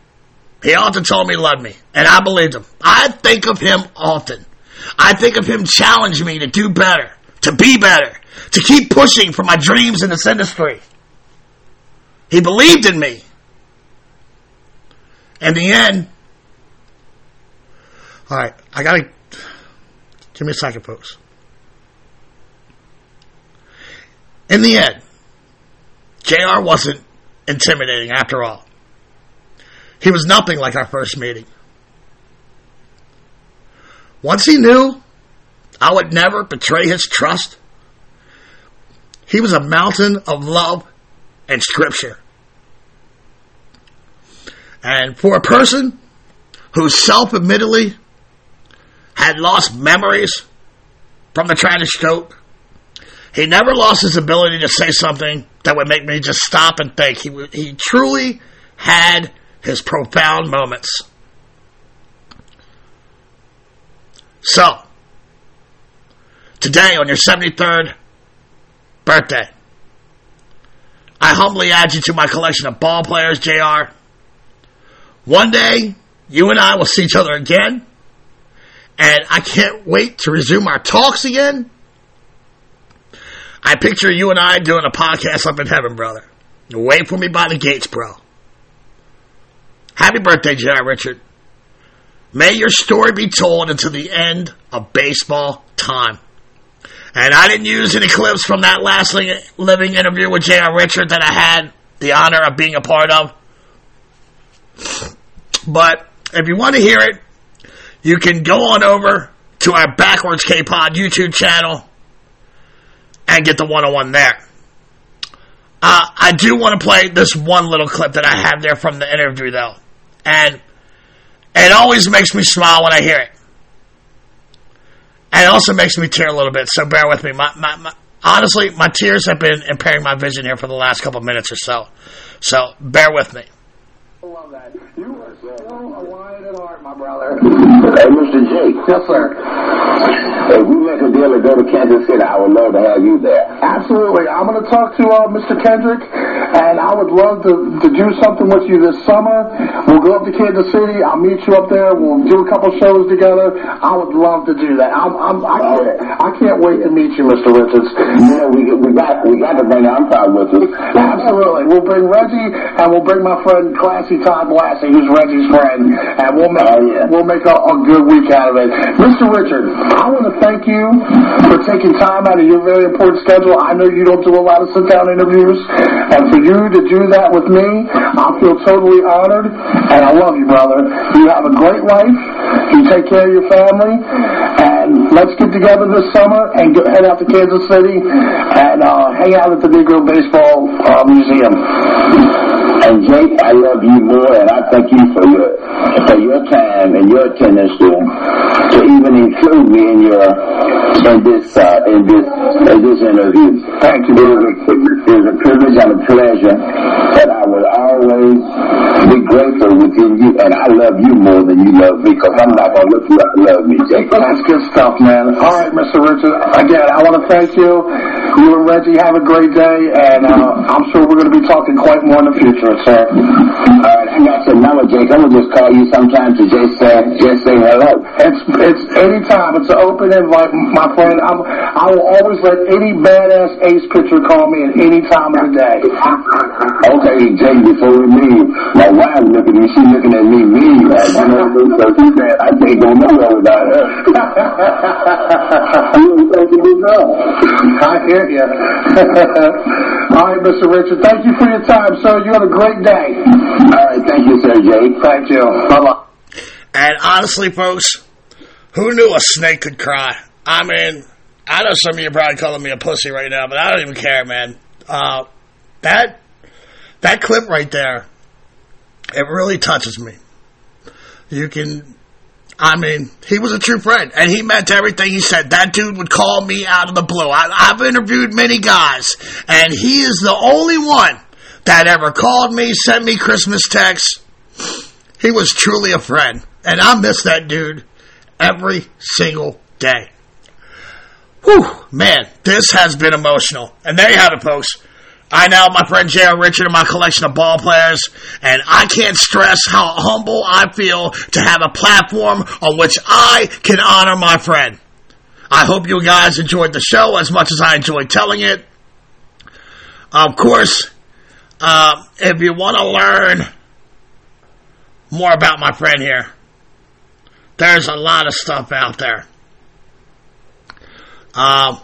He often told me he loved me, and I believed him. I think of him often. I think of him challenging me to do better, to be better, to keep pushing for my dreams in this industry. He believed in me. In the end, all right, I gotta give me a second, folks. In the end, JR wasn't intimidating after all. He was nothing like our first meeting. Once he knew I would never betray his trust, he was a mountain of love and scripture. And for a person who self admittedly had lost memories from the tragic stroke, he never lost his ability to say something that would make me just stop and think. He, he truly had his profound moments. So, today on your 73rd birthday, I humbly add you to my collection of ball players, JR. One day, you and I will see each other again, and I can't wait to resume our talks again. I picture you and I doing a podcast up in heaven, brother. Wait for me by the gates, bro. Happy birthday, J.R. Richard. May your story be told until the end of baseball time. And I didn't use any clips from that last living interview with J.R. Richard that I had the honor of being a part of. But if you want to hear it, you can go on over to our Backwards K-Pod YouTube channel and get the one-on-one there. Uh, I do want to play this one little clip that I have there from the interview, though. And it always makes me smile when I hear it. And it also makes me tear a little bit, so bear with me. My, my, my, honestly, my tears have been impairing my vision here for the last couple minutes or so. So bear with me. love that. You are so at heart, my brother. Hey, Mr. Jake. Yes, sir. If we make a deal to go to Kansas City, I would love to have you there. Absolutely. I'm going to talk to uh, Mr. Kendrick, and I would love to, to do something with you this summer. We'll go up to Kansas City. I'll meet you up there. We'll do a couple shows together. I would love to do that. I'm, I'm, I, can't, I can't wait to meet you, Mr. Richards. You know, we, we got we got to bring Armstrong with us. Absolutely. We'll bring Reggie, and we'll bring my friend Classy Todd Blassie, who's Reggie's friend, and we'll make Oh, yeah. we'll make a, a good week out of it. Mr. Richard, I want to thank you for taking time out of your very important schedule. I know you don't do a lot of sit down interviews, and for you to do that with me, I feel totally honored, and I love you, brother. You have a great life. You take care of your family, and let's get together this summer and go, head out to Kansas City and uh, hang out at the Negro Baseball uh, Museum. And Jake, I love you more, and I thank you for your for your time and your attendance to to even include me in your in this uh, in this in this interview. Thank you. It was a, it was a privilege and a pleasure, and I will always be grateful within you. And I love you more than you love me, because I'm not gonna look you to love me, Jake. That's good stuff, man. All right, Mr. Richard. Again, I want to thank you. You and Reggie have a great day, and uh, I'm sure we're going to be talking quite more in the future, sir. Uh, all right, I got your number, Jake. I'm gonna just call you sometime to just say just say hello. It's it's anytime. It's an open invite, my friend. I'm, I will always let any badass ace pitcher call me at any time of the day. Okay, Jake, before we leave, my wife looking at me, she looking at me mean, like, you know what I mean? So she said, I can't go nowhere without her. you was supposed to. I hear you. [laughs] All right, Mr. Richard. Thank you for your time, sir. You have a great day. All right, thank you, sir, Jake. Thank you. Bye bye. And honestly, folks, who knew a snake could cry? I mean, I know some of you are probably calling me a pussy right now, but I don't even care, man. Uh, that that clip right there, it really touches me. You can, I mean, he was a true friend, and he meant everything he said. That dude would call me out of the blue. I, I've interviewed many guys, and he is the only one that ever called me, sent me Christmas texts. He was truly a friend, and I miss that dude every single day. Whew, man, this has been emotional. And there you have it, folks. I now have my friend J.R. Richard in my collection of ball players, and I can't stress how humble I feel to have a platform on which I can honor my friend. I hope you guys enjoyed the show as much as I enjoyed telling it. Of course, uh, if you want to learn more about my friend here, there's a lot of stuff out there. Um,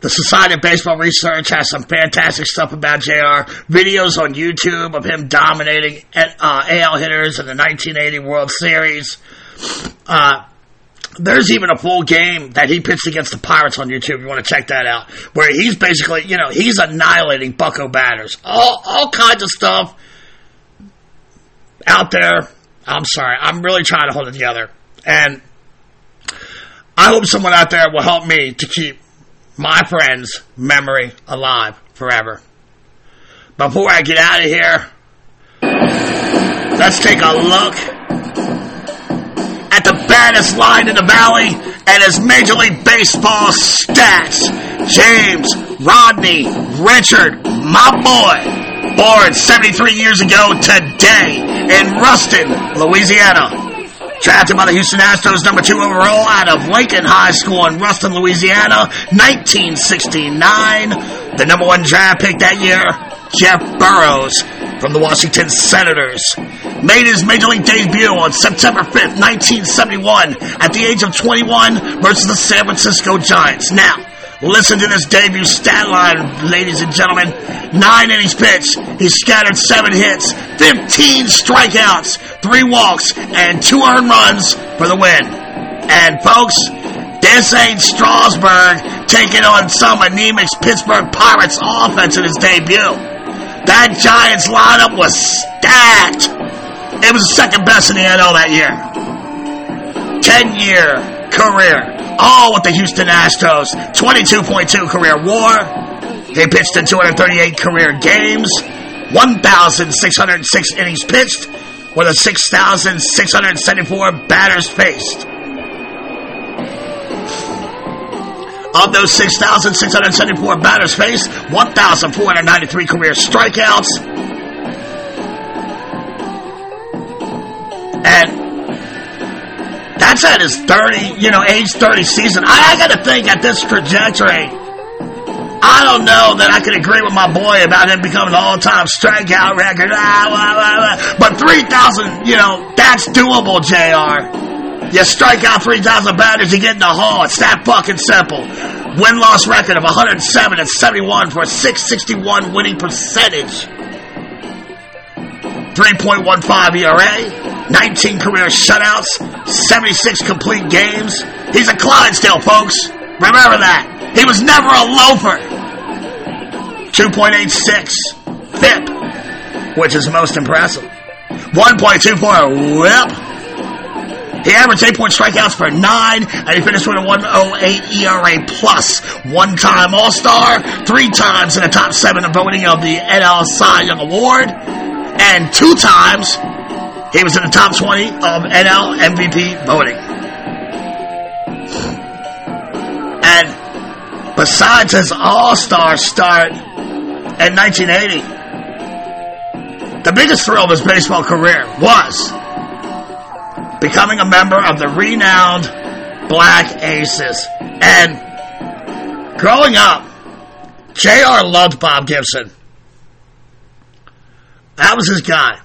the Society of Baseball Research has some fantastic stuff about JR. Videos on YouTube of him dominating uh, AL hitters in the 1980 World Series. Uh, there's even a full game that he pitched against the Pirates on YouTube. You want to check that out, where he's basically, you know, he's annihilating Bucco batters. All all kinds of stuff out there. I'm sorry, I'm really trying to hold it together, and I hope someone out there will help me to keep my friend's memory alive forever. Before I get out of here, let's take a look baddest line in the valley and his Major League Baseball stats. James Rodney Richard, my boy, born 73 years ago today in Ruston, Louisiana. Drafted by the Houston Astros, number two overall out of Lincoln High School in Ruston, Louisiana, 1969. The number one draft pick that year, Jeff Burroughs from the Washington Senators. Made his major league debut on September 5th, 1971, at the age of 21 versus the San Francisco Giants. Now, listen to this debut stat line, ladies and gentlemen. Nine innings pitched. He scattered seven hits, 15 strikeouts, three walks, and two earned runs for the win. And folks, this ain't Strasburg taking on some anemic Pittsburgh Pirates offense in his debut. That Giants lineup was stacked. It was the second best in the NL that year. 10 year career. All with the Houston Astros. 22.2 career WAR. He pitched in 238 career games. 1,606 innings pitched with a 6,674 batters faced. Of those 6,674 batters faced, 1,493 career strikeouts. And that's at his 30, you know, age 30 season. I, I got to think at this trajectory, I don't know that I could agree with my boy about him becoming an all-time strikeout record. Ah, blah, blah, blah. But 3,000, you know, that's doable, JR. You strike out 3,000 batters, you get in the hall. It's that fucking simple. Win-loss record of 107 and 71 for a 661 winning percentage. 3.15 ERA, 19 career shutouts, 76 complete games. He's a Clydesdale, folks. Remember that. He was never a loafer. 2.86 FIP, which is most impressive. 1.24 WHIP. He averaged 8 point strikeouts per 9, and he finished with a 108 ERA plus. One time All Star, three times in the top seven of voting of the NL Cy Young Award, and two times he was in the top 20 of NL MVP voting. And besides his All Star start in 1980, the biggest thrill of his baseball career was becoming a member of the renowned Black Aces. And growing up, JR loved Bob Gibson. That was his guy.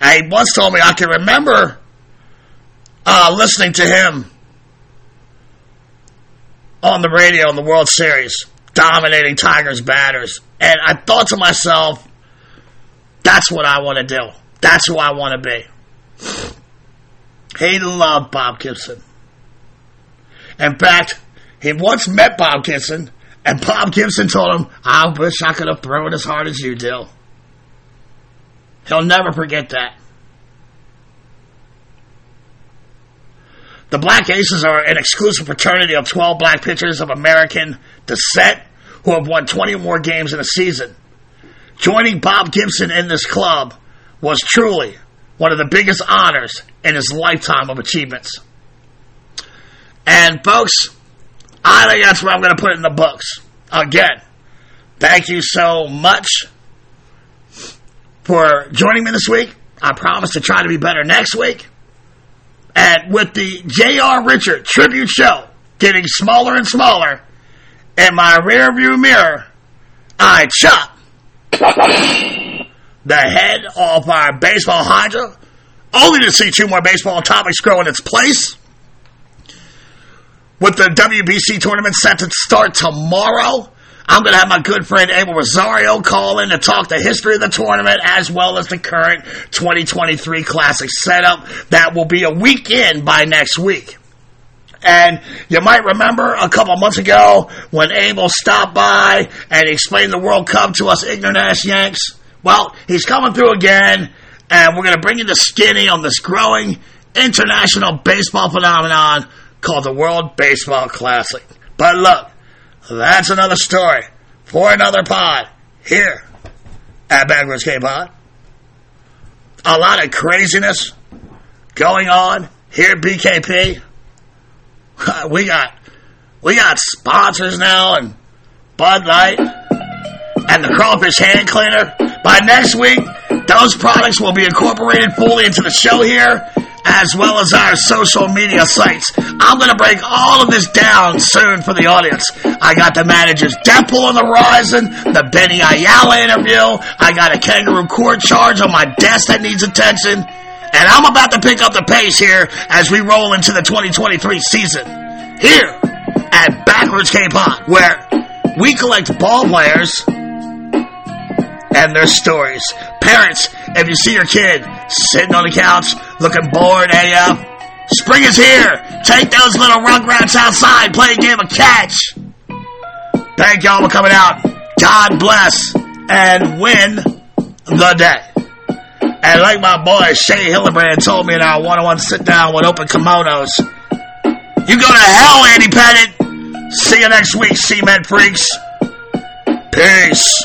And he once told me I can remember uh, listening to him on the radio in the World Series, dominating Tigers batters. And I thought to myself, that's what I want to do. That's who I want to be. He loved Bob Gibson. In fact, he once met Bob Gibson, and Bob Gibson told him, I wish I could have thrown as hard as you do. He'll never forget that. The Black Aces are an exclusive fraternity of 12 black pitchers of American descent who have won 20 or more games in a season. Joining Bob Gibson in this club was truly one of the biggest honors in his lifetime of achievements. And folks, I think that's where I'm going to put in the books. Again, thank you so much for joining me this week. I promise to try to be better next week. And with the J.R. Richard tribute show getting smaller and smaller in my rearview mirror, I chop [laughs] the head of our baseball hydra, only to see two more baseball topics grow in its place. With the WBC tournament set to start tomorrow, I'm going to have my good friend Abel Rosario call in to talk the history of the tournament as well as the current 2023 Classic setup. That will be a weekend by next week. And you might remember a couple months ago when Abel stopped by and explained the World Cup to us ignorant ass Yanks. Well, he's coming through again, and we're going to bring you the skinny on this growing international baseball phenomenon called the World Baseball Classic. But look, that's another story for another pod here at Backwards K Pod. A lot of craziness going on here at BKP. [laughs] We got we got sponsors now and Bud Light and the crawfish hand cleaner. By next week, those products will be incorporated fully into the show here, as well as our social media sites. I'm going to break all of this down soon for the audience. I got the manager's Deadpool on the horizon, the Benny Ayala interview. I got a kangaroo court charge on my desk that needs attention. And I'm about to pick up the pace here as we roll into the 2023 season. Here at Backwards K-Pod, where we collect ball players and their stories. Parents, if you see your kid sitting on the couch looking bored AF, uh, spring is here. Take those little rugrats outside, play a game of catch. Thank y'all for coming out. God bless and win the day. And like my boy Shay Hildebrand told me in our one-on-one sit-down with open kimonos, you go to hell, Andy Pettitte. See you next week, Cement Freaks. Peace.